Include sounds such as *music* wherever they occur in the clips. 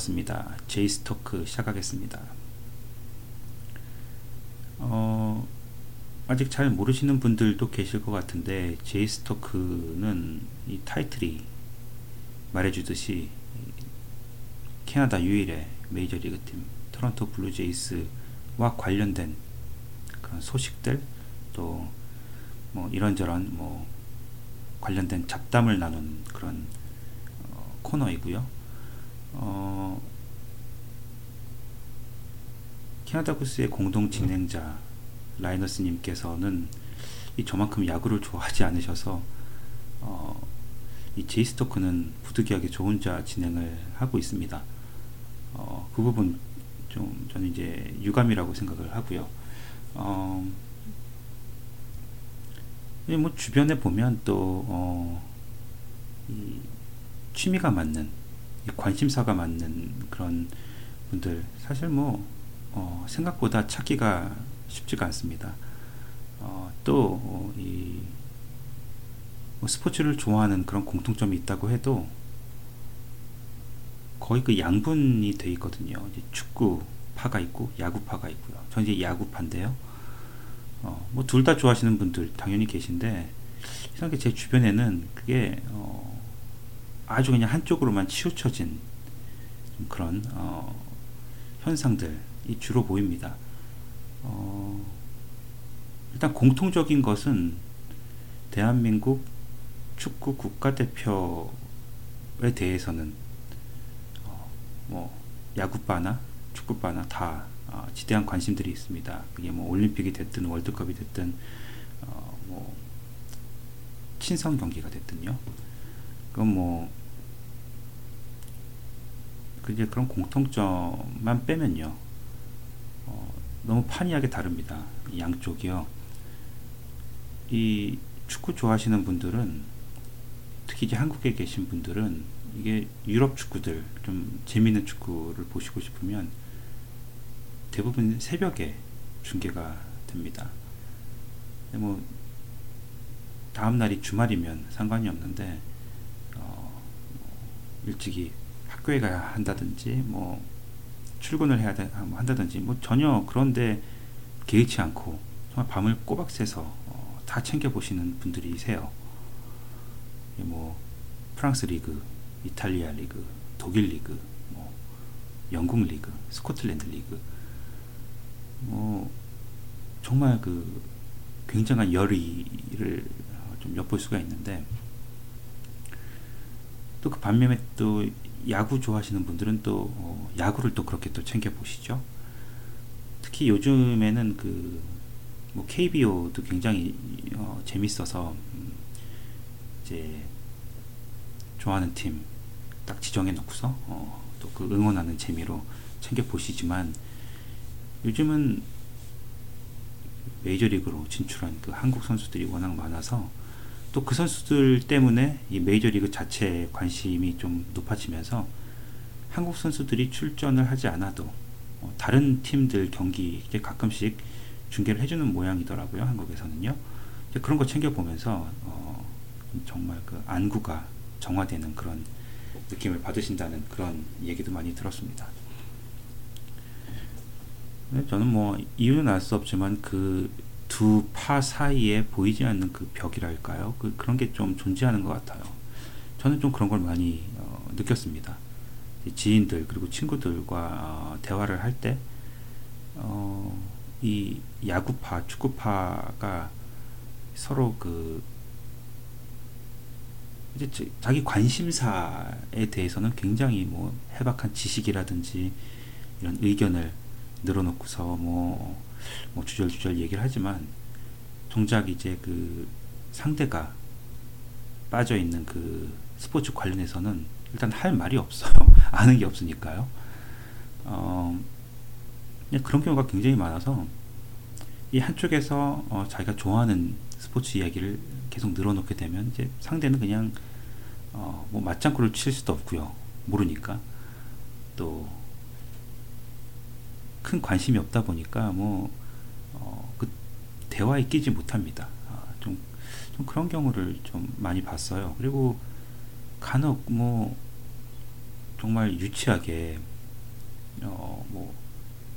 오랜만에 돌아왔습니다. 제이스 토크 시작하겠습니다. 어, 아직 잘 모르시는 분들도 계실 것 같은데 제이스 토크는 이 타이틀이 말해주듯이 캐나다 유일의 메이저리그 팀 토론토 블루제이스와 관련된 그런 소식들 또 뭐 이런저런 뭐 관련된 잡담을 나눈 그런 어, 코너이고요. 어, 캐나다 구스의 공동 진행자 라이너스님께서는 이 저만큼 야구를 좋아하지 않으셔서 어, 이 제이스토크는 부득이하게 저 혼자 진행을 하고 있습니다. 어, 그 부분 좀 저는 이제 유감이라고 생각을 하고요. 어, 뭐 주변에 보면 또 어, 취미가 맞는 관심사가 맞는 그런 분들 사실 뭐 어, 생각보다 찾기가 쉽지가 않습니다. 어, 또이 뭐 스포츠를 좋아하는 그런 공통점이 있다고 해도 거의 그 양분이 돼 있거든요. 축구파가 있고 야구파가 있고요. 전 이제 야구파인데요. 어, 뭐 둘 다 좋아하시는 분들 당연히 계신데 이상하게 제 주변에는 그게 어, 아주 그냥 한쪽으로만 치우쳐진 그런 어, 현상들이 주로 보입니다. 어, 일단 공통적인 것은 대한민국 축구 국가대표에 대해서는 어, 뭐 야구바나 축구바나 다 어, 지대한 관심들이 있습니다. 그게 뭐 올림픽이 됐든 월드컵이 됐든 어, 뭐 친선 경기가 됐든요. 그건 뭐 그게 그런 공통점만 빼면요. 어, 너무 판이하게 다릅니다. 양쪽이요. 이 축구 좋아하시는 분들은 특히 이제 한국에 계신 분들은 이게 유럽 축구들 좀 재미있는 축구를 보시고 싶으면 대부분 새벽에 중계가 됩니다. 뭐 다음 날이 주말이면 상관이 없는데 어, 뭐 일찍이 학교에 가야 한다든지 뭐 출근을 해야 뭐 한다든지 뭐 전혀 그런데 개의치 않고 정말 밤을 꼬박 새서 어, 다 챙겨 보시는 분들이세요. 뭐 프랑스 리그, 이탈리아 리그, 독일 리그, 뭐 영국 리그, 스코틀랜드 리그, 뭐 정말 그 굉장한 열의를 좀 엿볼 수가 있는데 또 그 반면에 또 야구 좋아하시는 분들은 또 어, 야구를 또 그렇게 또 챙겨 보시죠. 특히 요즘에는 그 뭐 KBO도 굉장히 어, 재밌어서 음, 이제 좋아하는 팀 딱 지정해 놓고서 어, 또 그 응원하는 재미로 챙겨 보시지만 요즘은 메이저리그로 진출한 그 한국 선수들이 워낙 많아서 또 그 선수들 때문에 이 메이저리그 자체에 관심이 좀 높아지면서 한국 선수들이 출전을 하지 않아도 어, 다른 팀들 경기 이제 가끔씩 중계를 해주는 모양이더라고요 한국에서는요 그런 거 챙겨 보면서 어, 정말 그 안구가 정화되는 그런 느낌을 받으신다는 그런 얘기도 많이 들었습니다. 네, 저는 뭐 이유는 알 수 없지만 그 두파 사이에 보이지 않는 그 벽이랄까요? 그, 그런 게 좀 존재하는 것 같아요. 저는 좀 그런 걸 많이 어, 느꼈습니다. 지인들 그리고 친구들과 어, 대화를 할 때, 어, 이 야구파, 축구파가 서로 그 이제 자기 관심사에 대해서는 굉장히 뭐 해박한 지식이라든지 이런 의견을 늘어놓고서 뭐, 뭐 주절주절 얘기를 하지만 정작 이제 그 상대가 빠져 있는 그 스포츠 관련해서는 일단 할 말이 없어요. *laughs* 아는 게 없으니까요. 어, 그런 경우가 굉장히 많아서 이 한쪽에서 어, 자기가 좋아하는 스포츠 이야기를 계속 늘어놓게 되면 이제 상대는 그냥 어, 뭐 맞장구를 칠 수도 없고요. 모르니까 또 큰 관심이 없다 보니까 뭐 어, 그 대화에 끼지 못합니다. 아, 좀, 좀 그런 경우를 좀 많이 봤어요. 그리고 간혹 뭐 정말 유치하게 어, 뭐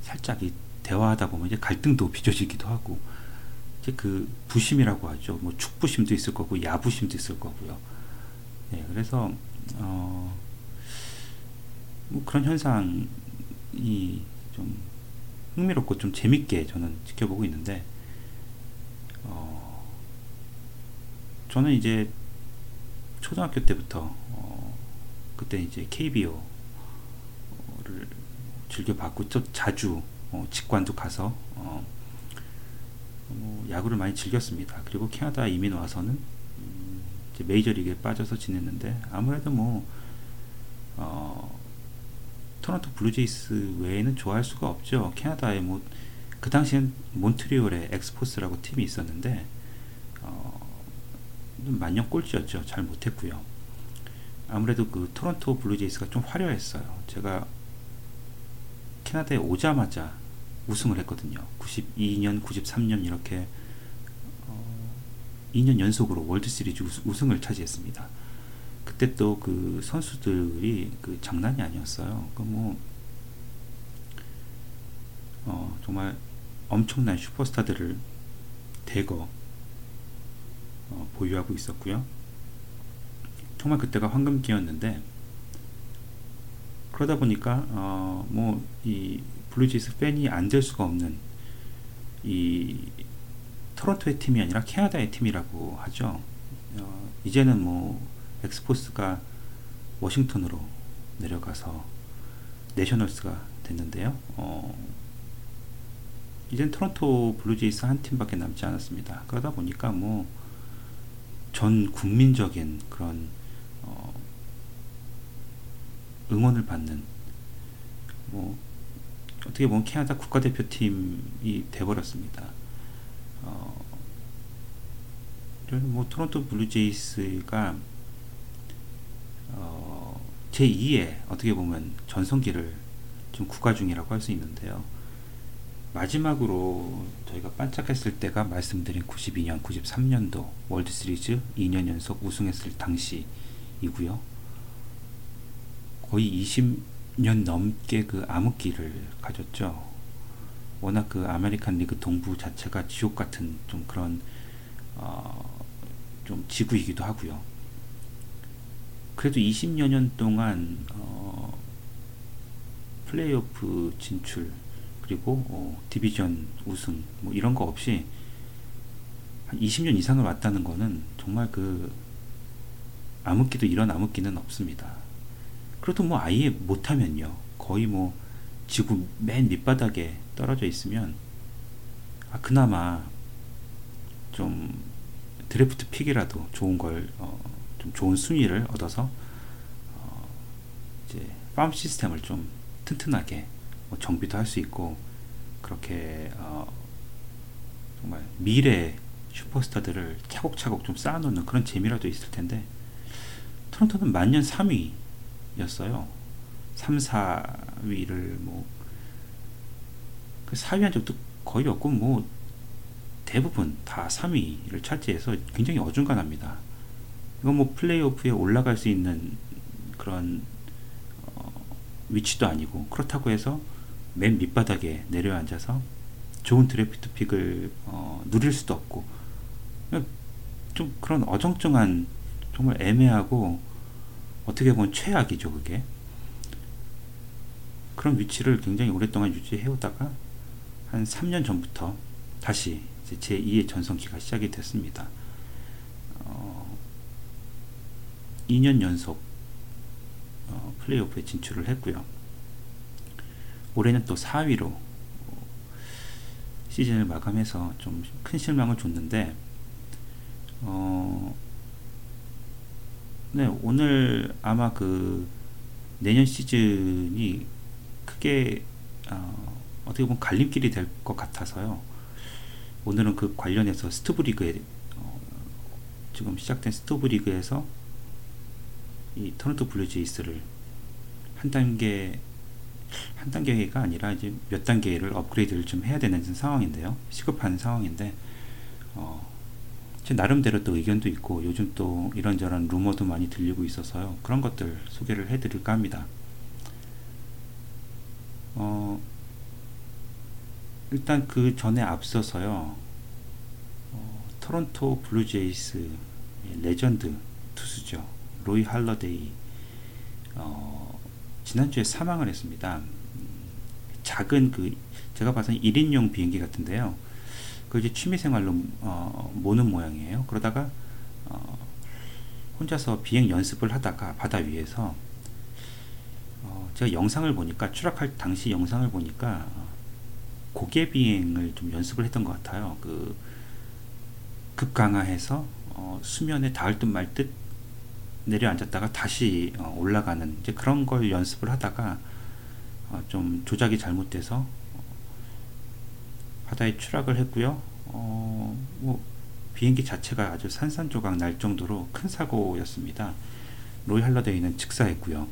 살짝 이 대화하다 보면 이제 갈등도 빚어지기도 하고 이제 그 부심이라고 하죠. 뭐 축부심도 있을 거고 야부심도 있을 거고요. 예, 그래서 어, 뭐 그런 현상이 좀 흥미롭고 좀 재밌게 저는 지켜보고 있는데 어, 저는 이제 초등학교 때부터 어, 그때 이제 KBO를 즐겨봤고 또 자주 어, 직관도 가서 어, 뭐 야구를 많이 즐겼습니다. 그리고 캐나다 이민 와서는 음, 메이저리그에 빠져서 지냈는데 아무래도 뭐 어, 토론토 블루제이스 외에는 좋아할 수가 없죠. 캐나다에 뭐 그 당시엔 몬트리올에 엑스포스라고 팀이 있었는데 어, 만년 꼴찌였죠. 잘 못했고요. 아무래도 그 토론토 블루제이스가 좀 화려했어요. 제가 캐나다에 오자마자 우승을 했거든요. 92년, 93년 이렇게 어, 2년 연속으로 월드 시리즈 우승을 차지했습니다. 그때 또 그 선수들이 그 장난이 아니었어요. 그 뭐 어, 정말 엄청난 슈퍼스타들을 대거 어, 보유하고 있었고요. 정말 그때가 황금기였는데 그러다 보니까 어, 뭐 이 블루제이스 팬이 안 될 수가 없는 이 토론토의 팀이 아니라 캐나다의 팀이라고 하죠. 어, 이제는 뭐 엑스포스가 워싱턴으로 내려가서 내셔널스가 됐는데요. 어, 이젠 토론토 블루제이스 한 팀밖에 남지 않았습니다. 그러다 보니까 뭐 전 국민적인 그런 어, 응원을 받는 뭐 어떻게 보면 캐나다 국가대표팀이 돼버렸습니다. 어, 뭐 토론토 블루제이스가 어, 제2의 어떻게 보면 전성기를 좀 구가 중이라고 할 수 있는데요. 마지막으로 저희가 반짝했을 때가 말씀드린 92년, 93년도 월드 시리즈 2년 연속 우승했을 당시이고요. 거의 20년 넘게 그 암흑기를 가졌죠. 워낙 그 아메리칸 리그 동부 자체가 지옥 같은 좀 그런 어, 좀 지구이기도 하고요. 그래도 20여 년 동안 어, 플레이오프 진출 그리고 어, 디비전 우승 뭐 이런 거 없이 한 20년 이상을 왔다는 거는 정말 그 암흑기도 이런 암흑기는 없습니다. 그래도 뭐 아예 못하면요 거의 뭐 지구 맨 밑바닥에 떨어져 있으면 아 그나마 좀 드래프트 픽이라도 좋은 걸 어, 좀 좋은 순위를 얻어서 어 이제 팜 시스템을 좀 튼튼하게 뭐 정비도 할 수 있고 그렇게 어 정말 미래 슈퍼스타들을 차곡차곡 좀 쌓아놓는 그런 재미라도 있을 텐데 토론토는 만년 3위였어요. 3, 4위를 뭐 4위 그한 적도 거의 없고 뭐 대부분 다 3위를 차지해서 굉장히 어중간합니다. 이건 뭐 플레이오프에 올라갈 수 있는 그런 어, 위치도 아니고 그렇다고 해서 맨 밑바닥에 내려앉아서 좋은 드래프트 픽을 어, 누릴 수도 없고 좀 그런 어정쩡한 정말 애매하고 어떻게 보면 최악이죠 그게 그런 위치를 굉장히 오랫동안 유지해 오다가 한 3년 전부터 다시 제 2의 전성기가 시작이 됐습니다. 2년 연속 어, 플레이오프에 진출을 했고요. 올해는 또 4위로 어, 시즌을 마감해서 좀 큰 실망을 줬는데 어, 네 오늘 아마 그 내년 시즌이 크게 어, 어떻게 보면 갈림길이 될 것 같아서요. 오늘은 그 관련해서 스토브 리그에 어, 지금 시작된 스토브 리그에서 이 토론토 블루제이스를 한 단계 한 단계가 아니라 이제 몇 단계를 업그레이드를 좀 해야 되는 상황인데요. 시급한 상황인데 어, 제 나름대로 또 의견도 있고 요즘 또 이런저런 루머도 많이 들리고 있어서요. 그런 것들 소개를 해드릴까 합니다. 어, 일단 그 전에 앞서서요. 어, 토론토 블루제이스 레전드 투수죠. 로이 할러데이 어, 지난주에 사망을 했습니다. 음, 작은 그 제가 봐서는 1인용 비행기 같은데요. 그 이제 취미생활로 어, 모는 모양이에요. 그러다가 어, 혼자서 비행 연습을 하다가 바다 위에서 어, 제가 영상을 보니까 추락할 당시 영상을 보니까 고개 비행을 좀 연습을 했던 것 같아요. 그 급강하해서 어, 수면에 닿을 듯 말 듯 내려앉았다가 다시 어, 올라가는 이제 그런 걸 연습을 하다가 어, 좀 조작이 잘못돼서 바다에 추락을 했고요. 어, 뭐 비행기 자체가 아주 산산조각 날 정도로 큰 사고였습니다. 로이 할러데이는 즉사했고요.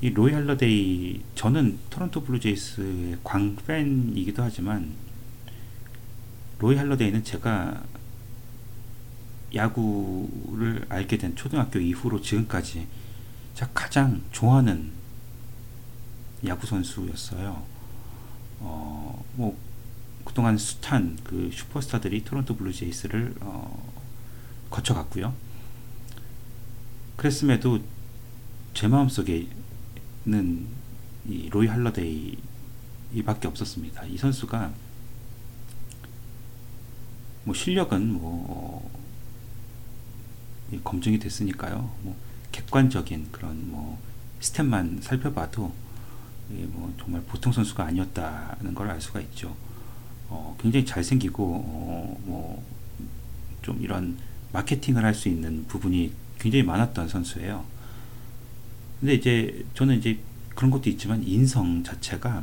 이 로이 할러데이 저는 토론토 블루제이스의 광팬이기도 하지만 로이 할러데이는 제가 야구를 알게 된 초등학교 이후로 지금까지 제가 가장 좋아하는 야구 선수였어요. 어, 뭐 그동안 숱한 그 슈퍼스타들이 토론토 블루제이스를 어, 거쳐갔고요. 그랬음에도 제 마음속에는 이 로이 할러데이 밖에 없었습니다. 이 선수가 뭐 실력은 뭐 검증이 됐으니까요. 뭐 객관적인 그런 뭐 스탯만 살펴봐도 뭐 정말 보통 선수가 아니었다는 걸 알 수가 있죠. 어, 굉장히 잘생기고 어, 뭐좀 이런 마케팅을 할 수 있는 부분이 굉장히 많았던 선수예요. 근데 이제 저는 이제 그런 것도 있지만 인성 자체가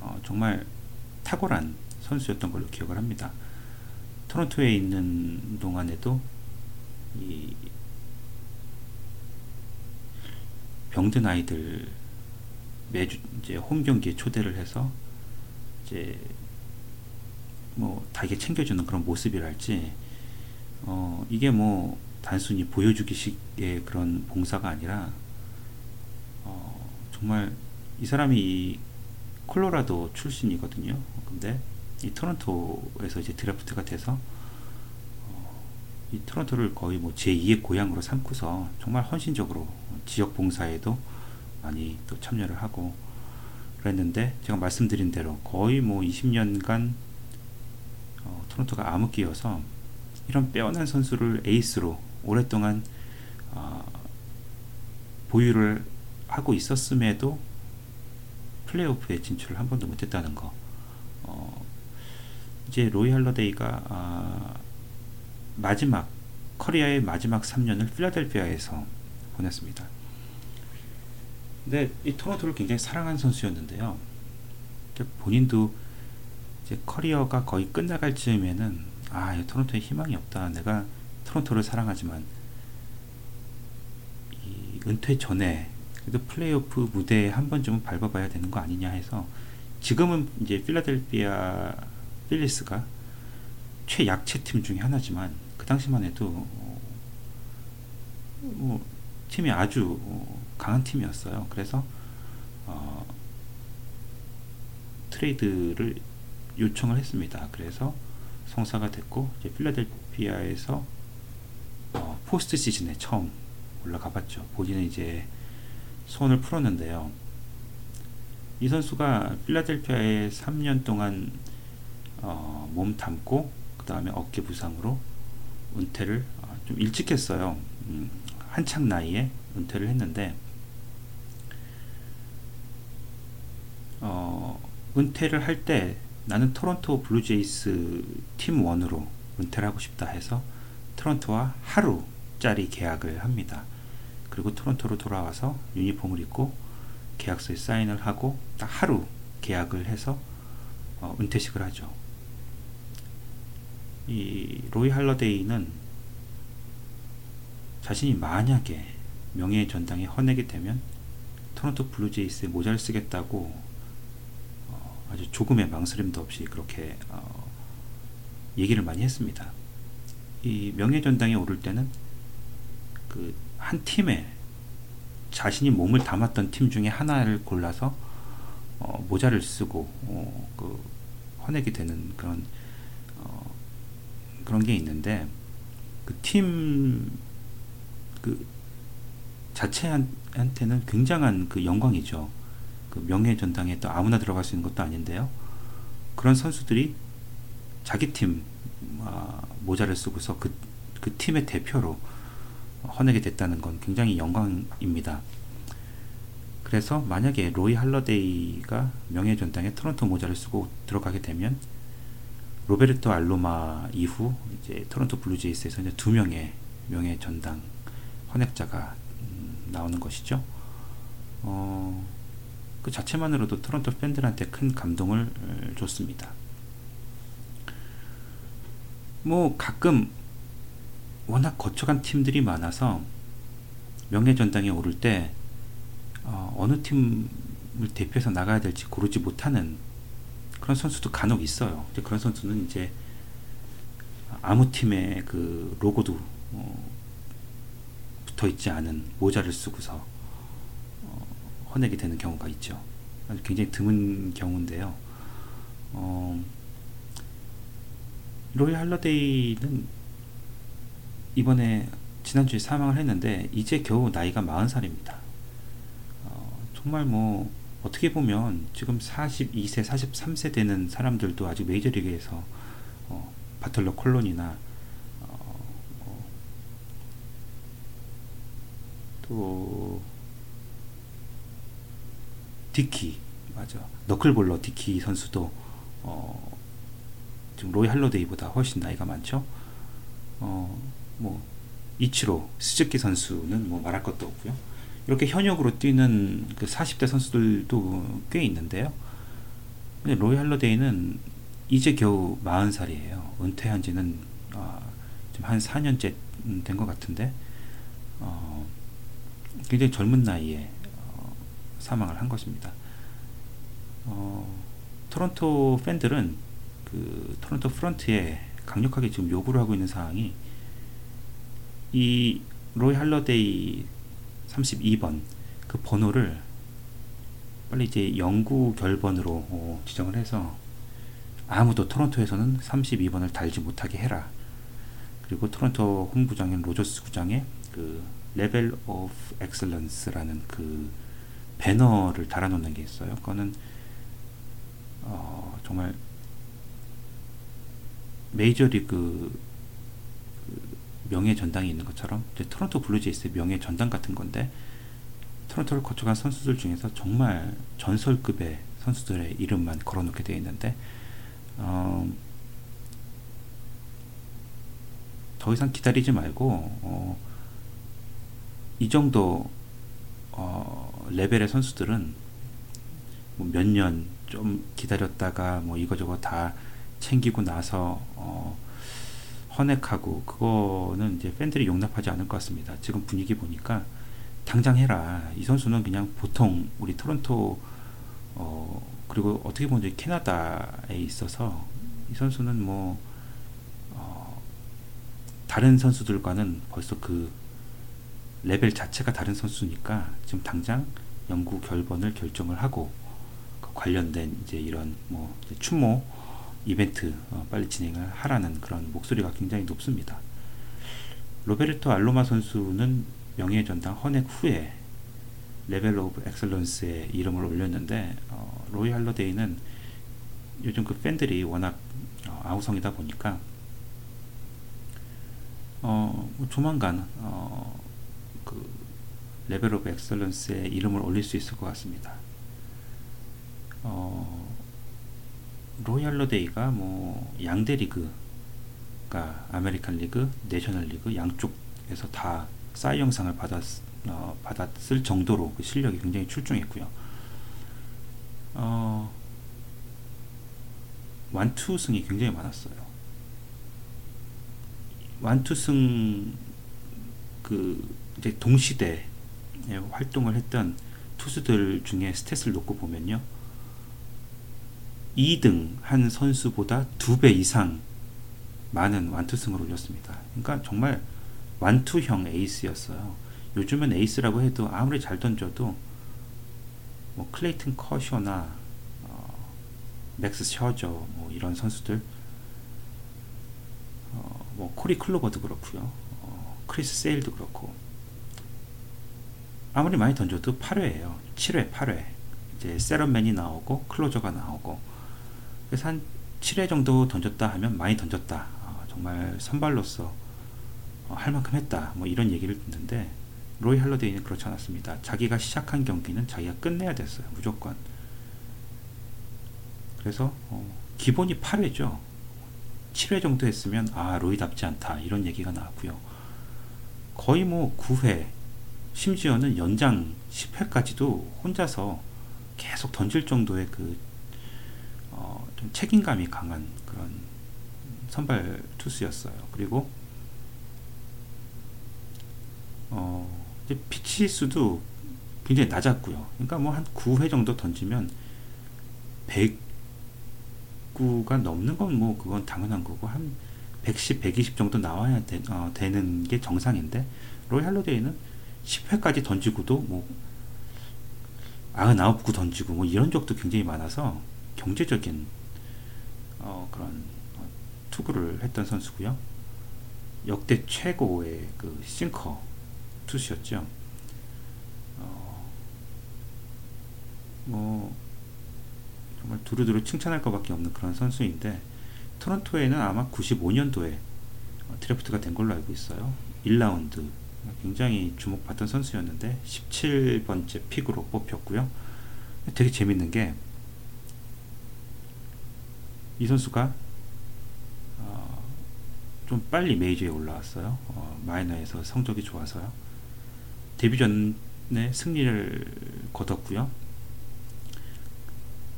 어, 정말 탁월한 선수였던 걸로 기억을 합니다. 토론토에 있는 동안에도 이 병든 아이들 매주 이제 홈 경기에 초대를 해서 이제 뭐 다게 챙겨주는 그런 모습이랄지 어 이게 뭐 단순히 보여주기식의 그런 봉사가 아니라 어 정말 이 사람이 콜로라도 출신이거든요. 근데 이 토론토에서 이제 드래프트가 돼서 어, 이 토론토를 거의 뭐 제2의 고향으로 삼고서 정말 헌신적으로 지역 봉사에도 많이 또 참여를 하고 그랬는데 제가 말씀드린 대로 거의 뭐 20년간 어, 토론토가 암흑기여서 이런 빼어난 선수를 에이스로 오랫동안 어, 보유를 하고 있었음에도 플레이오프에 진출을 한 번도 못했다는 거. 어, 이제 로이 할러데이가 아, 마지막 커리어의 마지막 3년을 필라델피아에서 보냈습니다. 근데 이 토론토를 굉장히 사랑한 선수였는데요. 본인도 이제 커리어가 거의 끝나갈 즈음에는 아, 토론토에 희망이 없다. 내가 토론토를 사랑하지만 이 은퇴 전에 그래도 플레이오프 무대에 한 번쯤은 밟아봐야 되는 거 아니냐 해서 지금은 이제 필라델피아 필리스가 최약체 팀 중에 하나지만 그 당시만 해도 어, 뭐 팀이 아주 어, 강한 팀이었어요. 그래서 어, 트레이드를 요청을 했습니다. 그래서 성사가 됐고 이제 필라델피아에서 어, 포스트 시즌에 처음 올라가 봤죠. 본인은 이제 소원을 풀었는데요. 이 선수가 필라델피아에 3년 동안 어, 몸 담고 그 다음에 어깨 부상으로 은퇴를 어, 좀 일찍 했어요. 음, 한창 나이에 은퇴를 했는데 어, 은퇴를 할 때 나는 토론토 블루제이스 팀원으로 은퇴를 하고 싶다 해서 토론토와 하루짜리 계약을 합니다. 그리고 토론토로 돌아와서 유니폼을 입고 계약서에 사인을 하고 딱 하루 계약을 해서 어, 은퇴식을 하죠. 이 로이 할러데이는 자신이 만약에 명예의 전당에 헌내게 되면 토론토 블루제이스에 모자를 쓰겠다고 어, 아주 조금의 망설임도 없이 그렇게 어, 얘기를 많이 했습니다. 이 명예 전당에 오를 때는 그 한 팀에 자신이 몸을 담았던 팀 중에 하나를 골라서 어, 모자를 쓰고 어, 그 헌액이 되는 그런 어, 그런 게 있는데 그팀그 자체한테는 굉장한 그 영광이죠. 그 명예 전당에 또 아무나 들어갈 수 있는 것도 아닌데요. 그런 선수들이 자기 팀 아, 모자를 쓰고서 그, 그 팀의 대표로 헌액이 됐다는 건 굉장히 영광입니다. 그래서 만약에 로이 할러데이가 명예 전당에 토론토 모자를 쓰고 들어가게 되면 로베르토 알로마 이후 이제 토론토 블루제이스에서 이제 두 명의 명예 전당 헌액자가 음, 나오는 것이죠. 어, 그 자체만으로도 토론토 팬들한테 큰 감동을 줬습니다. 뭐 가끔 워낙 거쳐간 팀들이 많아서 명예 전당에 오를 때 어, 느 팀을 대표해서 나가야 될지 고르지 못하는 그런 선수도 간혹 있어요. 이제 그런 선수는 이제 아무 팀의 그 로고도 어, 붙어 있지 않은 모자를 쓰고서 어, 헌액이 되는 경우가 있죠. 아주 굉장히 드문 경우인데요. 어, 로이 할러데이는 이번에 지난주에 사망을 했는데 이제 겨우 나이가 40살입니다. 정말 뭐 어떻게 보면 지금 42세, 43세 되는 사람들도 아직 메이저리그에서 어, 바틀러 콜론이나 어, 어, 또 디키 맞아 너클볼러 디키 선수도 어, 지금 로이 할로데이보다 훨씬 나이가 많죠. 어, 뭐 이치로 스즈키 선수는 뭐 말할 것도 없고요. 이렇게 현역으로 뛰는 그 40대 선수들도 꽤 있는데요. 근데 로이 할러데이는 이제 겨우 40살이에요. 은퇴한 지는 어, 한 4년째 된 것 같은데 어, 굉장히 젊은 나이에 어, 사망을 한 것입니다. 어, 토론토 팬들은 그 토론토 프런트에 강력하게 지금 요구를 하고 있는 사항이 이 로이 할러데이 32번 그 번호를 빨리 이제 영구 결번으로 어, 지정을 해서 아무도 토론토에서는 32번을 달지 못하게 해라. 그리고 토론토 홈구장인 로저스 구장에 그 Level of Excellence라는 그 배너를 달아놓는 게 있어요. 그거는 어, 정말 메이저리그 명예 전당이 있는 것처럼 토론토 블루제이스의 명예 전당 같은 건데 토론토를 거쳐간 선수들 중에서 정말 전설급의 선수들의 이름만 걸어놓게 되어 있는데 어, 더 이상 기다리지 말고 어, 이 정도 어, 레벨의 선수들은 뭐 몇년 좀 기다렸다가 뭐 이거저거 다 챙기고 나서 어, 헌액하고 그거는 이제 팬들이 용납하지 않을 것 같습니다. 지금 분위기 보니까 당장 해라. 이 선수는 그냥 보통 우리 토론토 어 그리고 어떻게 보면 캐나다에 있어서 이 선수는 뭐 어, 다른 선수들과는 벌써 그 레벨 자체가 다른 선수니까 지금 당장 영구 결번을 결정을 하고 그 관련된 이제 이런 뭐 추모 이벤트 어, 빨리 진행을 하라는 그런 목소리가 굉장히 높습니다. 로베르토 알로마 선수는 명예 전당 헌액 후에 Level of Excellence에 이름을 올렸는데 어, 로이 할러데이는 요즘 그 팬들이 워낙 어, 아우성이다 보니까 어, 뭐 조만간 어, 그 Level of Excellence에 이름을 올릴 수 있을 것 같습니다. 어, 로이 할러데이가 뭐 양대 리그가 아메리칸 리그, 내셔널 리그 양쪽에서 다 사이영상을 받았 어, 받았을 정도로 그 실력이 굉장히 출중했고요. 어, 완투승이 굉장히 많았어요. 완투승 그 이제 동시대 활동을 했던 투수들 중에 스탯을 놓고 보면요. 2등 한 선수보다 두배 이상 많은 완투승을 올렸습니다. 그러니까 정말 완투형 에이스였어요. 요즘은 에이스라고 해도 아무리 잘 던져도 뭐 클레이튼 커쇼나 맥스 셔저 뭐 이런 선수들 어, 뭐 코리 클루버도 그렇고요. 어, 크리스 세일도 그렇고. 아무리 많이 던져도 8회예요. 7회 8회. 이제 setup man이 나오고 closer가 나오고 그래서 한 7회 정도 던졌다 하면 많이 던졌다. 어, 정말 선발로서 어, 할 만큼 했다. 뭐 이런 얘기를 듣는데 로이 할러데이는 그렇지 않았습니다. 자기가 시작한 경기는 자기가 끝내야 됐어요. 무조건. 그래서 어, 기본이 8회죠. 7회 정도 했으면 아 로이답지 않다. 이런 얘기가 나왔고요. 거의 뭐 9회 심지어는 연장 10회까지도 혼자서 계속 던질 정도의 그, 어, 좀 책임감이 강한 그런 선발 투수였어요. 그리고, 어, 피치 수도 굉장히 낮았고요. 그러니까 뭐 한 9회 정도 던지면 109가 넘는 건 뭐 그건 당연한 거고, 한 110, 120 정도 나와야 되, 어, 되는 게 정상인데, 로이 할로데이는 10회까지 던지고도 뭐 99구 던지고 뭐 이런 적도 굉장히 많아서 경제적인 어 그런 어 투구를 했던 선수고요. 역대 최고의 그 싱커 투수였죠. 어 뭐 정말 두루두루 칭찬할 것밖에 없는 그런 선수인데 토론토에는 아마 95년도에 어, 드래프트가 된 걸로 알고 있어요. 1라운드 굉장히 주목받던 선수였는데 17번째 픽으로 뽑혔고요. 되게 재밌는 게 이 선수가 어, 좀 빨리 메이저에 올라왔어요. 어, 마이너에서 성적이 좋아서요. 데뷔전에 승리를 거뒀고요.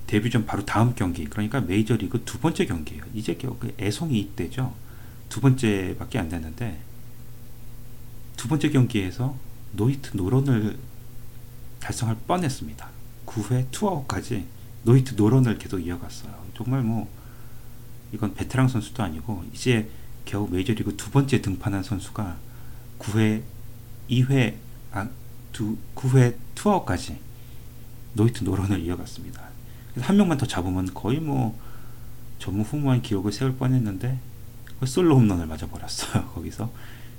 데뷔전 바로 다음 경기 그러니까 메이저리그 두 번째 경기예요. 이제 그 애송이 이때죠. 두 번째밖에 안 됐는데 두 번째 경기에서 노히트 노런을 달성할 뻔했습니다. 9회 투아웃까지 노히트 노런을 계속 이어갔어요. 정말 뭐 이건 베테랑 선수도 아니고 이제 겨우 메이저리그 두 번째 등판한 선수가 9회 2회 아, 두, 9회 투아웃까지 노히트 노런을 이어갔습니다. 한 명만 더 잡으면 거의 뭐 전무후무한 기록을 세울 뻔했는데 솔로 홈런을 맞아버렸어요. *laughs* 거기서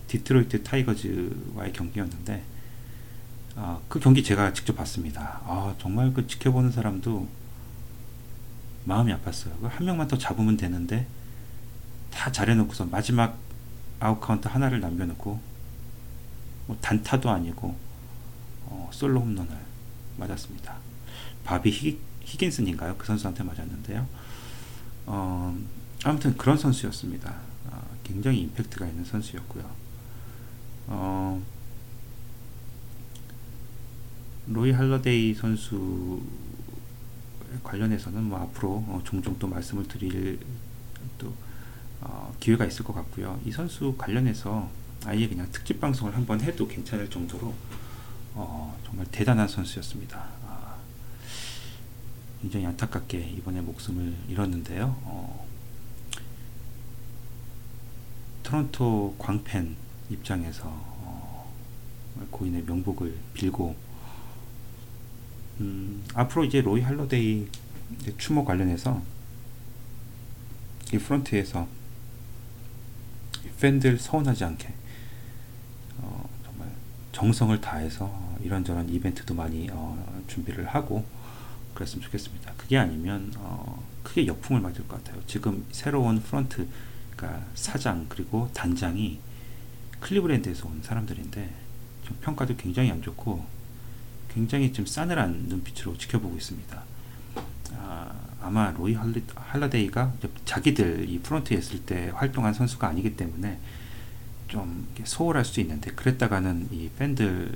디트로이트 타이거즈와의 경기였는데 아, 그 경기 제가 직접 봤습니다. 아, 정말 그 지켜보는 사람도 마음이 아팠어요. 그 한 명만 더 잡으면 되는데 다 잘해놓고서 마지막 아웃 카운트 하나를 남겨놓고 뭐 단타도 아니고 어, 솔로 홈런을 맞았습니다. 바비 히, 히긴슨인가요? 그 선수한테 맞았는데요. 어, 아무튼 그런 선수였습니다. 아, 굉장히 임팩트가 있는 선수였고요. 어, 로이 할러데이 선수 관련해서는 뭐 앞으로 어, 종종 또 말씀을 드릴 또 어, 기회가 있을 것 같고요. 이 선수 관련해서 아예 그냥 특집 방송을 한번 해도 괜찮을 정도로 어, 정말 대단한 선수였습니다. 아, 굉장히 안타깝게 이번에 목숨을 잃었는데요. 어, 토론토 광팬 입장에서 어, 고인의 명복을 빌고 음, 앞으로 이제 로이 할러데이 추모 관련해서 이 프런트에서 팬들 서운하지 않게 어, 정말 정성을 다해서 이런저런 이벤트도 많이 어, 준비를 하고 그랬으면 좋겠습니다. 그게 아니면 어, 크게 역풍을 맞을 것 같아요. 지금 새로운 프런트, 그러니까 사장 그리고 단장이 클리브랜드에서 온 사람들인데 좀 평가도 굉장히 안 좋고 굉장히 좀 싸늘한 눈빛으로 지켜보고 있습니다. 아, 마 로이 할리, 할라데이가 자기들 이 프론트에 있을 때 활동한 선수가 아니기 때문에 좀 소홀할 수 있는데 그랬다가는 이 팬들이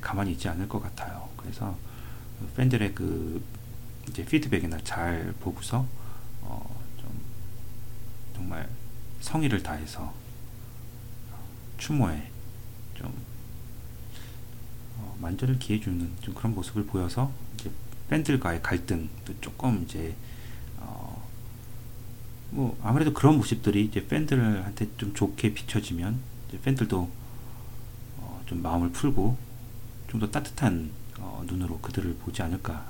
가만히 있지 않을 것 같아요. 그래서 팬들의 그 이제 피드백이나 잘 보고서 어, 좀 정말 성의를 다해서 어, 만전을 기해 주는 좀 그런 모습을 보여서 이제 팬들과의 갈등도 조금 이제 어, 뭐 아무래도 그런 모습들이 이제 팬들한테 좀 좋게 비춰지면 팬들도 어, 좀 마음을 풀고 좀 더 따뜻한 어, 눈으로 그들을 보지 않을까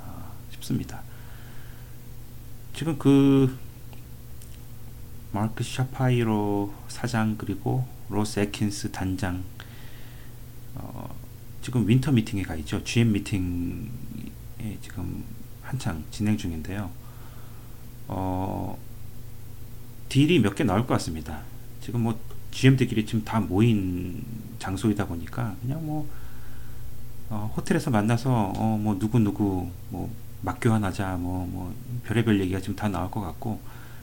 싶습니다. 지금 그 마크 샤파이로 사장 그리고 로스 에킨스 단장 어, 지금 Winter Meeting에 가 있죠. GM 미팅에 지금 한창 진행 중인데요. 어, deal이 몇 개 나올 것 같습니다. 지금 뭐 GM들끼리 지금 다 모인 장소이다 보니까 그냥 뭐 어, 호텔에서 만나서 어, 뭐 누구 누구 뭐 맞교환하자 뭐, 뭐 별의별 얘기가 지금 다 나올 것 같고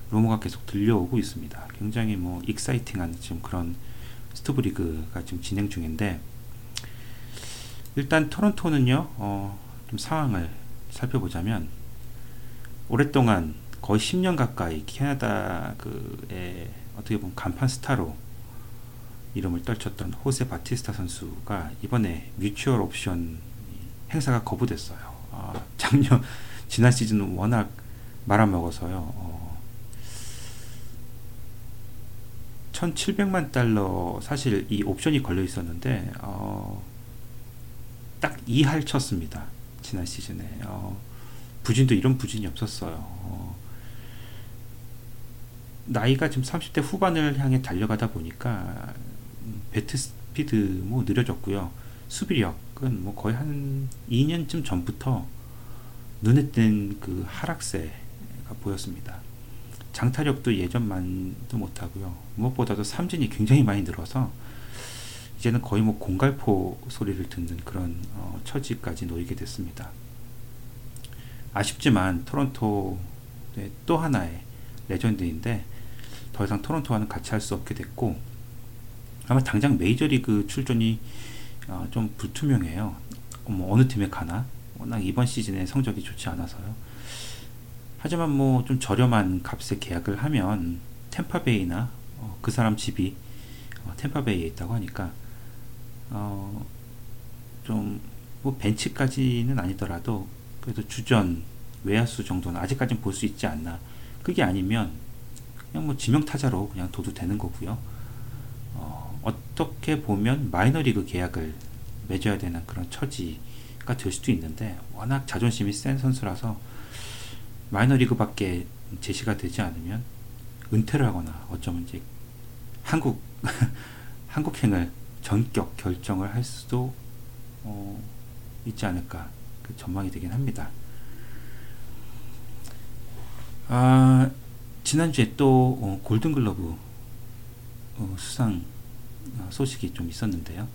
루머가 계속 들려오고 있습니다. 굉장히 뭐 exciting한 지금 그런 스토브리그가 지금 진행 중인데 일단 토론토는요 어, 좀 상황을 살펴보자면 오랫동안 거의 10년 가까이 캐나다 그의 어떻게 보면 간판 스타로 이름을 떨쳤던 호세 바티스타 선수가 이번에 뮤추얼 옵션 행사가 거부됐어요. 아, 작년 지난 시즌은 워낙 말아먹어서요. 어, 1,700만 달러 사실 이 옵션이 걸려 있었는데 어, 딱 2할 쳤습니다. 지난 시즌에 어, 부진도 이런 부진이 없었어요. 어, 나이가 지금 30대 후반을 향해 달려가다 보니까 배트 스피드 뭐 느려졌고요. 수비력은 뭐 거의 한 2년쯤 전부터 눈에 띈 그 하락세가 보였습니다. 장타력도 예전만도 못하고요. 무엇보다도 삼진이 굉장히 많이 늘어서 이제는 거의 뭐 공갈포 소리를 듣는 그런 어, 처지까지 놓이게 됐습니다. 아쉽지만 토론토 또 하나의 레전드인데 더 이상 토론토와는 같이 할 수 없게 됐고 아마 당장 메이저리그 출전이 어, 좀 불투명해요. 뭐 어느 팀에 가나 워낙 이번 시즌에 성적이 좋지 않아서요. 하지만 뭐 좀 저렴한 값에 계약을 하면 템파베이나 어, 그 사람 집이 어, 템파베이에 있다고 하니까 어, 좀뭐 벤치까지는 아니더라도 그래도 주전 외야수 정도는 아직까지는 볼 수 있지 않나. 그게 아니면 그냥 뭐 지명 타자로 그냥 둬도 되는 거고요. 어, 어떻게 보면 마이너리그 계약을 맺어야 되는 그런 처지가 될 수도 있는데 워낙 자존심이 센 선수라서 마이너리그밖에 제시가 되지 않으면 은퇴를 하거나 어쩌면 이제 한국 *laughs* 한국행을 전격 결정을 할 수도 어, 있지 않을까 그 전망이 되긴 합니다. 아, 지난주에 또 어, 골든글러브 어, 수상 어, 소식이 좀 있었는데요.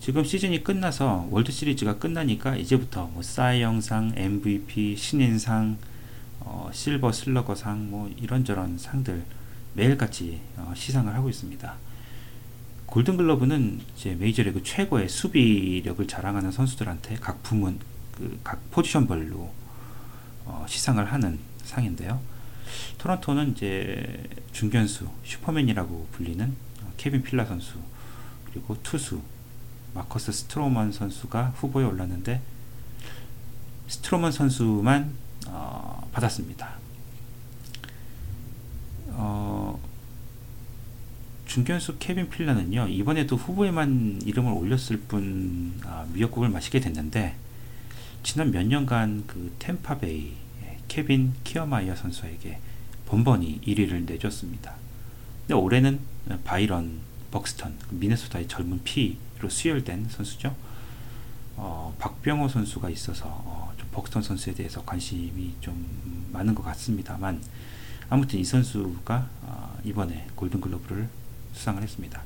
지금 시즌이 끝나서 월드 시리즈가 끝나니까 이제부터 뭐 사이영상, MVP, 신인상, 어, 실버 슬러거상 뭐 이런저런 상들 매일같이 어, 시상을 하고 있습니다. 골든글러브는 이제 메이저리그 최고의 수비력을 자랑하는 선수들한테 각 부문 그 각 포지션별로 어, 시상을 하는 상인데요. 토론토는 이제 중견수 슈퍼맨이라고 불리는 어, 케빈 필라 선수 그리고 투수 마커스 스트로먼 선수가 후보에 올랐는데 스트로먼 선수만 어, 받았습니다. 어, 중견수 케빈 필라는요 이번에도 후보에만 이름을 올렸을 뿐 아, 미역국을 마시게 됐는데 지난 몇 년간 그 템파베이 케빈 키어마이어 선수에게 번번이 1위를 내줬습니다. 근데 올해는 바이런 벅스턴 미네소타의 젊은 피로 수혈된 선수죠. 어, 박병호 선수가 있어서 어, 좀 벅스턴 선수에 대해서 관심이 좀 많은 것 같습니다만 아무튼 이 선수가 어, 이번에 골든글러브를 수상을 했습니다.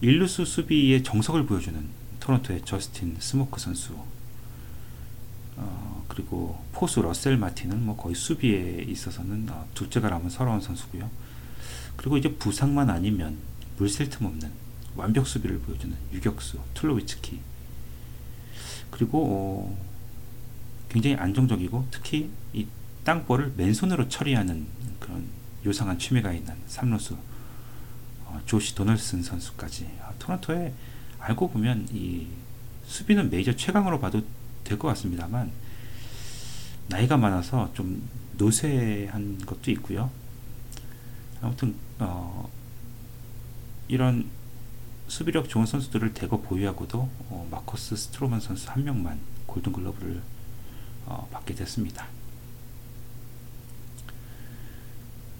일루수 수비의 정석을 보여주는 토론토의 저스틴 스모크 선수 어, 그리고 포수 러셀 마틴은 뭐 거의 수비에 있어서는 어, 둘째가라면 서러운 선수고요. 그리고 이제 부상만 아니면 물샐 틈 없는 완벽 수비를 보여주는 유격수 툴로위츠키 그리고 어, 굉장히 안정적이고 특히 이 땅볼을 맨손으로 처리하는 그런 요상한 취미가 있는 삼루수 어, 조시 도널슨 선수까지 아, 토론토에 알고 보면 이 수비는 메이저 최강으로 봐도 될 것 같습니다만 나이가 많아서 좀 노쇠한 것도 있고요. 아무튼 어, 이런 수비력 좋은 선수들을 대거 보유하고도 어, 마커스 스트로만 선수 한 명만 골든글러브를 어, 받게 됐습니다.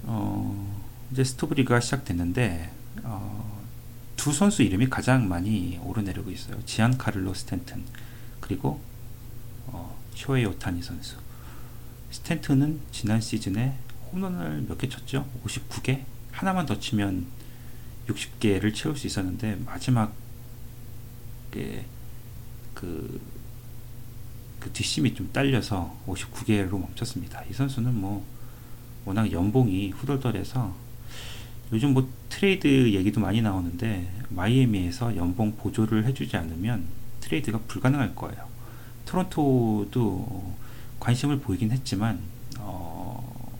어, 이제 스토브리그가 시작됐는데 어, 두 선수 이름이 가장 많이 오르내리고 있어요. 지안카를로 스탠튼 그리고 어, 쇼헤이 오타니 선수. 스탠튼은 지난 시즌에 홈런을 몇 개 쳤죠? 59개? 하나만 더 치면 60개를 채울 수 있었는데 마지막에 그, 그 뒷심이 좀 딸려서 59개로 멈췄습니다. 이 선수는 뭐 워낙 연봉이 후덜덜해서 요즘 뭐 트레이드 얘기도 많이 나오는데 마이애미에서 연봉 보조를 해주지 않으면 트레이드가 불가능할 거예요. 토론토도 관심을 보이긴 했지만 어,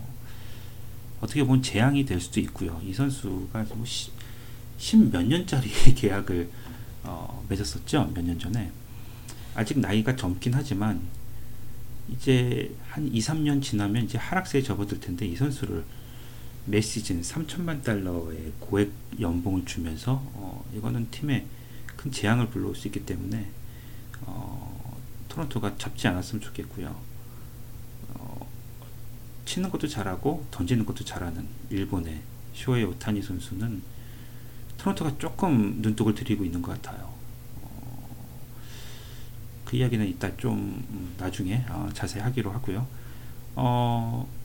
어떻게 보면 재앙이 될 수도 있고요. 이 선수가 뭐 십몇 년짜리 *laughs* 계약을 어, 맺었었죠. 몇 년 전에. 아직 나이가 젊긴 하지만 이제 한 2, 3년 지나면 이제 하락세에 접어들 텐데 이 선수를 매 시즌 3천만 달러의 고액 연봉을 주면서 어, 이거는 팀에 큰 재앙을 불러올 수 있기 때문에 어, 토론토가 잡지 않았으면 좋겠고요. 어, 치는 것도 잘하고 던지는 것도 잘하는 일본의 쇼의 오타니 선수는 토론토가 조금 눈독을 들이고 있는 것 같아요. 어, 그 이야기는 이따 좀 음, 나중에 어, 자세히 하기로 하고요. 어,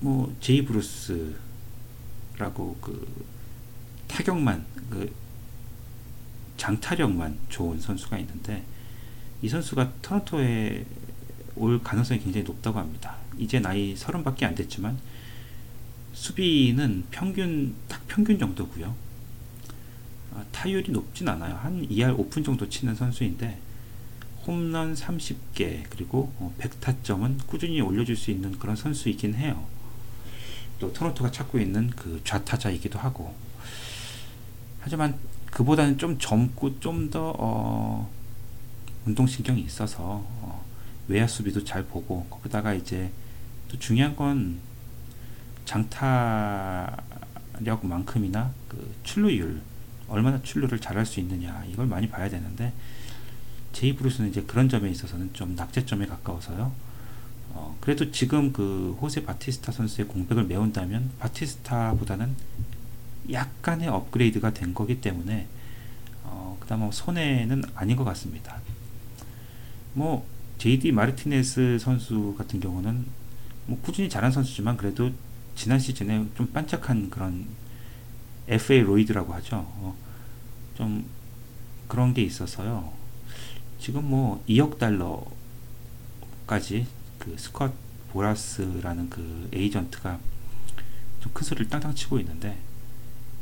뭐 제이 브루스라고 그 타격만 그 장타력만 좋은 선수가 있는데 이 선수가 토론토에 올 가능성이 굉장히 높다고 합니다. 이제 나이 서른밖에 안 됐지만 수비는 평균 딱 평균 정도고요. 아, 타율이 높진 않아요. 한 2할 5푼 정도 치는 선수인데 홈런 30개 그리고 100타점은 어, 꾸준히 올려줄 수 있는 그런 선수이긴 해요. 또 토론토가 찾고 있는 그 좌타자이기도 하고 하지만 그보다는 좀 젊고 좀더 어, 운동신경이 있어서 어, 외야 수비도 잘 보고 거기다가 이제 또 중요한 건 장타력만큼이나 그 출루율 얼마나 출루를 잘할 수 있느냐 이걸 많이 봐야 되는데 제이 브루스는 이제 그런 점에 있어서는 좀 낙제점에 가까워서요. 어, 그래도 지금 그 호세 바티스타 선수의 공백을 메운다면 바티스타보다는 약간의 업그레이드가 된 거기 때문에 어, 그다음 손해는 아닌 것 같습니다. 뭐 JD 마르티네스 선수 같은 경우는 뭐 꾸준히 잘한 선수지만 그래도 지난 시즌에 좀 반짝한 그런 FA 로이드라고 하죠. 어, 좀 그런 게 있어서요. 지금 뭐 2억 달러까지 그 스컷 보라스라는 그 에이전트가 좀 큰 소리를 땅땅 치고 있는데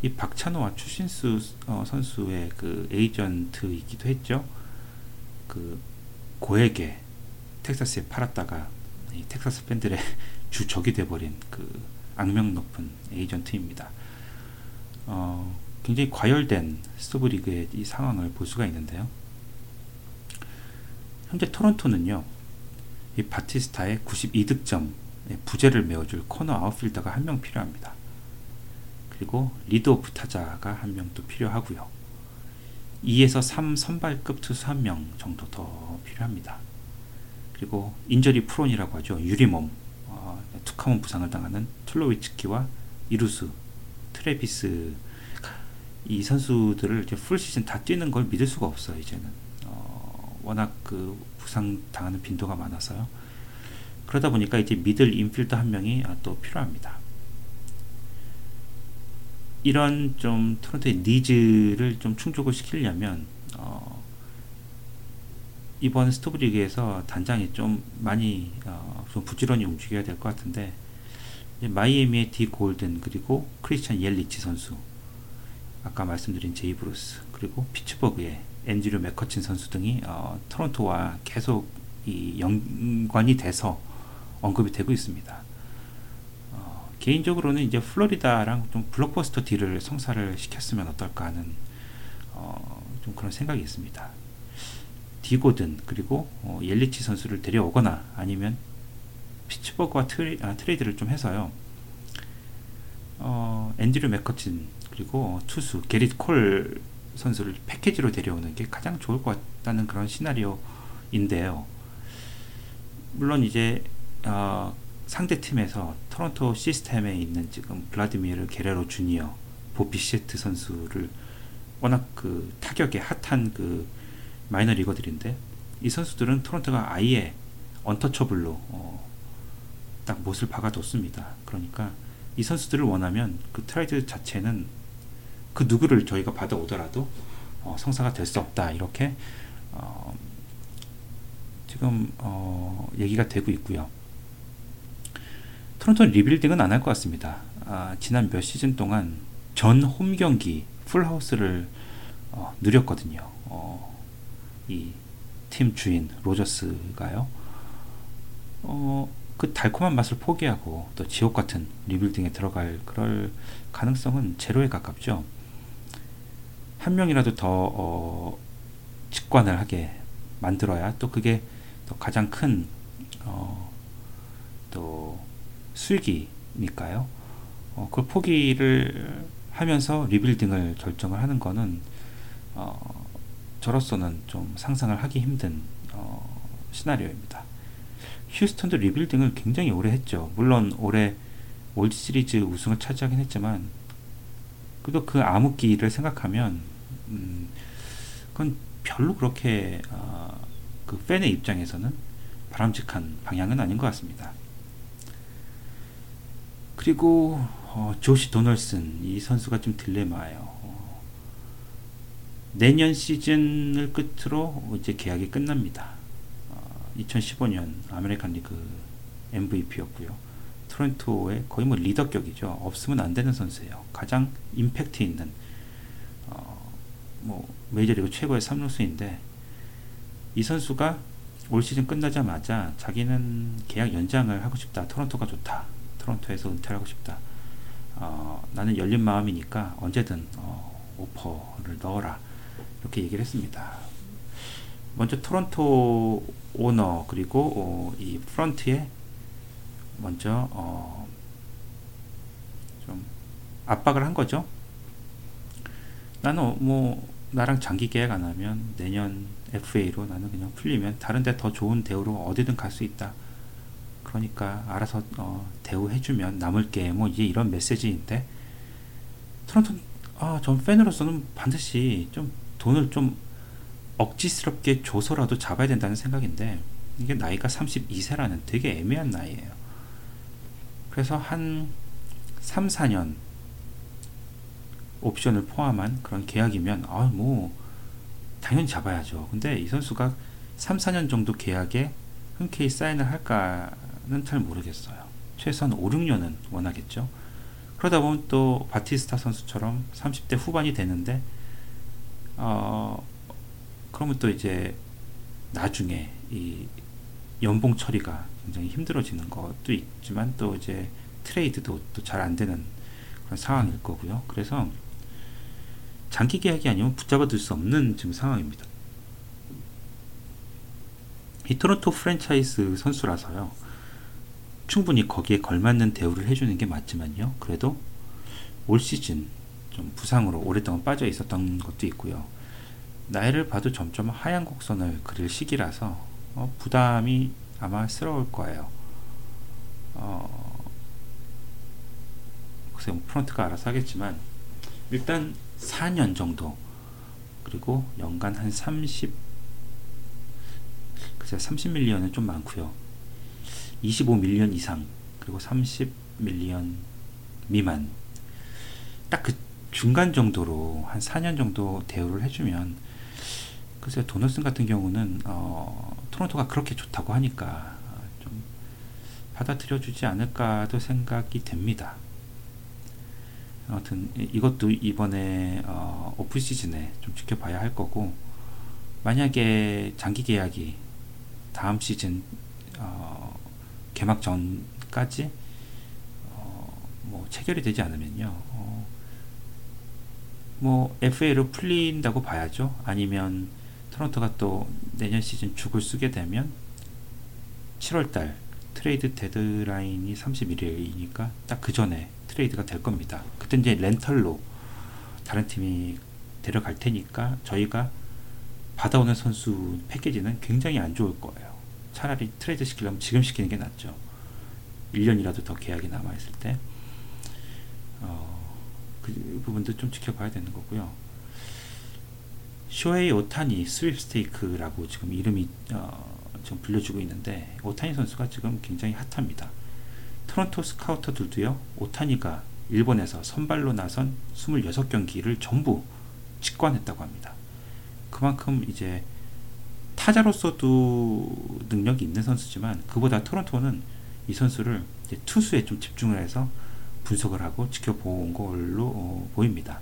이 박찬호와 추신수 어, 선수의 그 에이전트이기도 했죠. 그 고액에 텍사스에 팔았다가 이 텍사스 팬들의 *laughs* 주 적이 돼버린 그 악명 높은 에이전트입니다. 어, 굉장히 과열된 스토브리그의 이 상황을 볼 수가 있는데요. 현재 토론토는요, 이 바티스타의 92득점 부재를 메워줄 corner outfielder가 한 명 필요합니다. 그리고 leadoff 타자가 한 명 또 필요하고요. 2에서 3 선발급 투수 한 명 정도 더 필요합니다. 그리고 injury prone이라고 하죠. 유리몸, 어, 툭하면 부상을 당하는 툴로위츠키와 이루수 트레비스 이 선수들을 이제 full season 다 뛰는 걸 믿을 수가 없어요. 이제는 어, 워낙 그 부상 당하는 빈도가 많아서요. 그러다 보니까 이제 middle infielder 한 명이 아, 또 필요합니다. 이런 좀 토론토의 needs를 좀 충족을 시키려면 어, 이번 스토브 리그에서 단장이 좀 많이 어, 좀 부지런히 움직여야 될 것 같은데 마이애미의 디 고든 그리고 크리스찬 옐리치 선수 아까 말씀드린 제이 브루스 그리고 피츠버그의 앤드류 맥커친 선수 등이 어, 토론토와 계속 이 연관이 돼서 언급이 되고 있습니다. 어, 개인적으로는 이제 플로리다랑 좀 블록버스터 deal을 성사를 시켰으면 어떨까 하는 어, 좀 그런 생각이 있습니다. 디 고든 그리고 어, 옐리치 선수를 데려오거나 아니면 피츠버그와 트레, 아, 트레이드를 좀 해서요. 어, 앤드류 맥커친 그리고 투수 게릿 콜 선수를 패키지로 데려오는 게 가장 좋을 것 같다는 그런 시나리오인데요. 물론 이제 어, 상대 팀에서 토론토 시스템에 있는 지금 블라디미르 게레로 주니어, 보 비셰트 선수를 워낙 그 타격에 핫한 그 마이너리거들인데 이 선수들은 토론토가 아예 untouchable로 어, 딱 못을 박아뒀습니다. 그러니까 이 선수들을 원하면 그 트레이드 자체는 그 누구를 저희가 받아오더라도 어, 성사가 될 수 없다 이렇게 어, 지금 어, 얘기가 되고 있고요. 토론토는 리빌딩은 안 할 것 같습니다. 아, 지난 몇 시즌 동안 전 홈 경기 풀하우스를 어, 누렸거든요. 어, 이팀 주인 로저스가요. 어, 그 달콤한 맛을 포기하고 또 지옥 같은 리빌딩에 들어갈 그럴 가능성은 제로에 가깝죠. 한 명이라도 더 어, 직관을 하게 만들어야 또 그게 또 가장 큰 어, 또 수익이니까요. 어, 그 포기를 하면서 rebuilding을 결정을 하는 거는 어, 저로서는 좀 상상을 하기 힘든 어, 시나리오입니다. 휴스턴도 리빌딩을 굉장히 오래 했죠. 물론 올해 월드 시리즈 우승을 차지하긴 했지만 그래도 그 암흑기를 생각하면 음, 그건 별로 그렇게 어, 그 팬의 입장에서는 바람직한 방향은 아닌 것 같습니다. 그리고 어, 조시 도널슨 이 선수가 좀 딜레마예요. 어, 내년 시즌을 끝으로 이제 계약이 끝납니다. 어, 2015년 아메리칸 리그 MVP였고요. 토론토의 거의 뭐 리더격이죠. 없으면 안 되는 선수예요. 가장 임팩트 있는 어, 뭐 메이저리그 최고의 3루수인데 이 선수가 올 시즌 끝나자마자 자기는 계약 연장을 하고 싶다. 토론토가 좋다. 토론토에서 은퇴하고 싶다. 어, 나는 열린 마음이니까 언제든 어, 오퍼를 넣어라. 이렇게 얘기를 했습니다. 먼저 토론토 오너 그리고 어, 이 프런트에 먼저 어, 좀 압박을 한 거죠. 나는 뭐 나랑 장기 계약 안 하면 내년 FA로 나는 그냥 풀리면 다른데 더 좋은 대우로 어디든 갈 수 있다. 그러니까 알아서 어, 대우해주면 남을게 뭐 이제 이런 메시지인데 토론토 아전 팬으로서는 반드시 좀 돈을 좀 억지스럽게 줘서라도 잡아야 된다는 생각인데 이게 나이가 32세라는 되게 애매한 나이예요. 그래서 한 3, 4년 옵션을 포함한 그런 계약이면 아 뭐 당연히 잡아야죠. 근데 이 선수가 3, 4년 정도 계약에 흔쾌히 사인을 할까는 잘 모르겠어요. 최소한 5, 6년은 원하겠죠. 그러다 보면 또 바티스타 선수처럼 30대 후반이 되는데 어 그러면 또 이제 나중에 이 연봉 처리가 굉장히 힘들어지는 것도 있지만 또 이제 트레이드도 또 잘 안 되는 그런 상황일 거고요. 그래서 장기 계약이 아니면 붙잡아 둘 수 없는 지금 상황입니다. 이 토론토 프랜차이즈 선수라서요. 충분히 거기에 걸맞는 대우를 해주는 게 맞지만요. 그래도 올 시즌 좀 부상으로 오랫동안 빠져 있었던 것도 있고요. 나이를 봐도 점점 하얀 곡선을 그릴 시기라서 어, 부담이 아마 스러울 거예요. 어, 글쎄 프론트가 알아서 하겠지만 일단 4년 정도 그리고 연간 한 30, 글쎄 30밀리언은 좀 많고요. 25밀리언 이상 그리고 30밀리언 미만 딱 그 중간 정도로 한 4년 정도 대우를 해주면 글쎄 도너슨 같은 경우는 어, 토론토가 그렇게 좋다고 하니까 좀 받아들여 주지 않을까도 생각이 됩니다. 아무튼 이것도 이번에 어, 오프 시즌에 좀 지켜봐야 할 거고 만약에 장기 계약이 다음 시즌 어, 개막 전까지 어, 뭐 체결이 되지 않으면요. 어, 뭐 FA로 풀린다고 봐야죠. 아니면 토론토가 또 내년 시즌 죽을 쓰게 되면 7월달 트레이드 데드라인이 31일이니까 딱 그 전에 트레이드가 될 겁니다. 그때 이제 렌털로 다른 팀이 데려갈 테니까 저희가 받아오는 선수 패키지는 굉장히 안 좋을 거예요. 차라리 트레이드 시키려면 지금 시키는 게 낫죠. 1년이라도 더 계약이 남아 있을 때 어, 그 부분도 좀 지켜봐야 되는 거고요. 쇼헤이 오타니 sweepstakes라고 지금 이름이 어, 지금 불려주고 있는데 오타니 선수가 지금 굉장히 hot합니다. 토론토 스카우터들도요. 오타니가 일본에서 선발로 나선 26경기를 전부 직관했다고 합니다. 그만큼 이제 타자로서도 능력이 있는 선수지만 그보다 토론토는 이 선수를 투수에 좀 집중을 해서 분석을 하고 지켜본 걸로 어, 보입니다.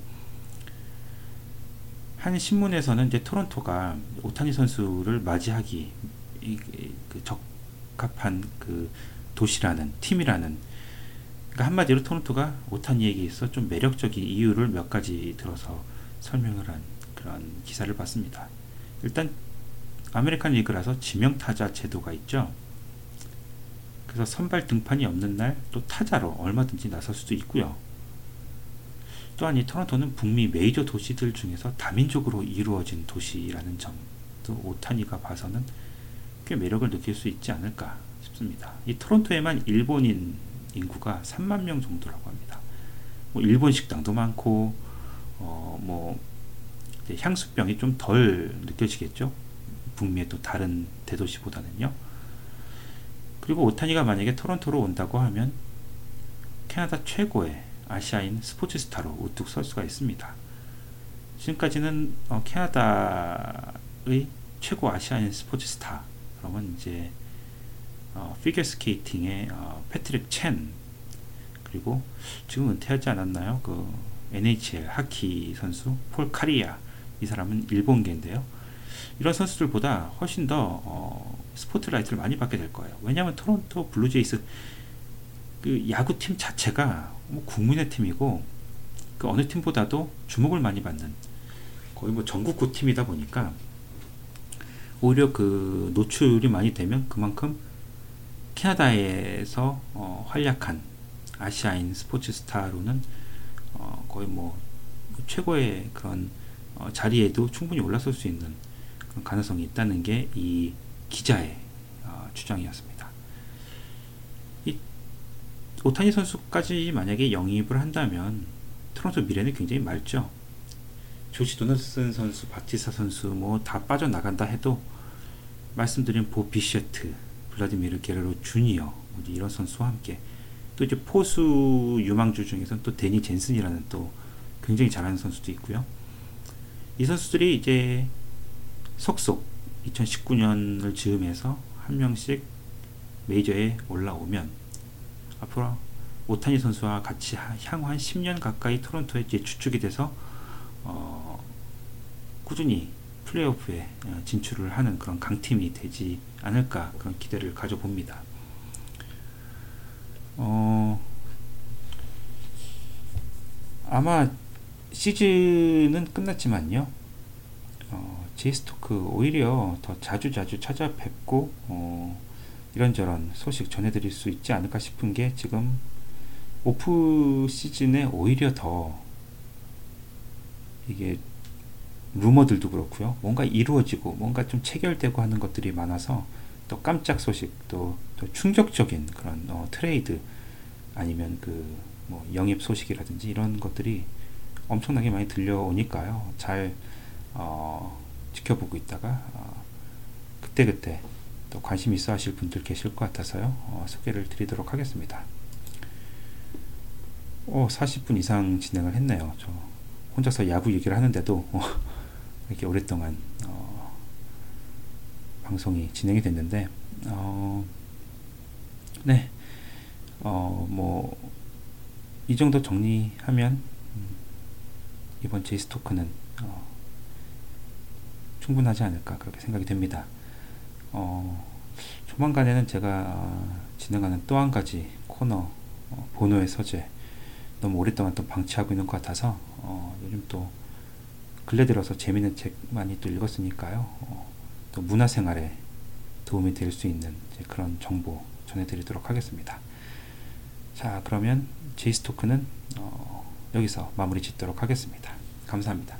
한 신문에서는 이제 토론토가 오타니 선수를 맞이하기 이, 그 적합한 그 도시라는 팀이라는 그러니까 한마디로 토론토가 오타니에게 있어 좀 매력적인 이유를 몇 가지 들어서 설명을 한 그런 기사를 봤습니다. 일단 아메리칸 리그라서 지명타자 제도가 있죠. 그래서 선발 등판이 없는 날 또 타자로 얼마든지 나설 수도 있고요. 또한 이 토론토는 북미 메이저 도시들 중에서 다민족으로 이루어진 도시라는 점도 오타니가 봐서는 꽤 매력을 느낄 수 있지 않을까 싶습니다. 이 토론토에만 일본인 인구가 3만 명 정도라고 합니다. 뭐 일본 식당도 많고 어 뭐 향수병이 좀 덜 느껴지겠죠. 북미의 또 다른 대도시보다는요. 그리고 오타니가 만약에 토론토로 온다고 하면 캐나다 최고의 아시아인 스포츠 스타로 우뚝 설 수가 있습니다. 지금까지는 어, 캐나다의 최고 아시아인 스포츠 스타 그러면 이제 어, 피겨 스케이팅의 어, 패트릭 첸 그리고 지금 은퇴하지 않았나요? 그 NHL 하키 선수 폴 카리아 이 사람은 일본계인데요. 이런 선수들보다 훨씬 더 어, 스포트라이트를 많이 받게 될 거예요. 왜냐하면 토론토 블루제이스 그 야구팀 자체가 뭐 국민의 팀이고 그 어느 팀보다도 주목을 많이 받는 거의 뭐 전국구 팀이다 보니까 오히려 그 노출이 많이 되면 그만큼 캐나다에서 어, 활약한 아시아인 스포츠 스타로는 어, 거의 뭐 최고의 그런 어, 자리에도 충분히 올라설 수 있는 가능성이 있다는 게 이 기자의 어, 주장이었습니다. 이 오타니 선수까지 만약에 영입을 한다면 토론토 미래는 굉장히 맑죠. 조시 도너슨 선수, 바티사 선수 뭐 다 빠져나간다 해도 말씀드린 보 비셰트, 블라디미르 게레로 주니어 이런 선수와 함께 또 이제 포수 유망주 중에서는 또 데니 젠슨이라는 또 굉장히 잘하는 선수도 있고요. 이 선수들이 이제 속속 2019년을 즈음해서 한 명씩 메이저에 올라오면 앞으로 오타니 선수와 같이 향후 한 10년 가까이 토론토에 주축이 돼서 어 꾸준히 플레이오프에 어, 진출을 하는 그런 강팀이 되지 않을까 그런 기대를 가져봅니다. 어 아마 시즌은 끝났지만요. 어, 제이스토크 오히려 더 자주 자주 찾아뵙고 어, 이런저런 소식 전해드릴 수 있지 않을까 싶은 게 지금 오프 시즌에 오히려 더 이게 루머들도 그렇고요. 뭔가 이루어지고 뭔가 좀 체결되고 하는 것들이 많아서 또 깜짝 소식 또, 또 충격적인 그런 어, 트레이드 아니면 그 뭐 영입 소식이라든지 이런 것들이 엄청나게 많이 들려오니까요. 잘 어, 지켜보고 있다가 어, 그때그때 또 관심 있어 하실 분들 계실 것 같아서요. 어, 소개를 드리도록 하겠습니다. 오, 40분 이상 진행을 했네요. 저 혼자서 야구 얘기를 하는데도 어, 이렇게 오랫동안 어, 방송이 진행이 됐는데 어, 네, 어, 뭐 이 정도 정리하면 이번 제이스 토크는 어, 충분하지 않을까 그렇게 생각이 됩니다. 어, 조만간에는 제가 어, 진행하는 또 한 가지 코너 어, 보노의 서재 너무 오랫동안 또 방치하고 있는 것 같아서 어, 요즘 또 근래 들어서 재밌는 책 많이 또 읽었으니까요. 어, 또 문화생활에 도움이 될 수 있는 그런 정보 전해드리도록 하겠습니다. 자 그러면 제이스토크는 어, 여기서 마무리 짓도록 하겠습니다. 감사합니다.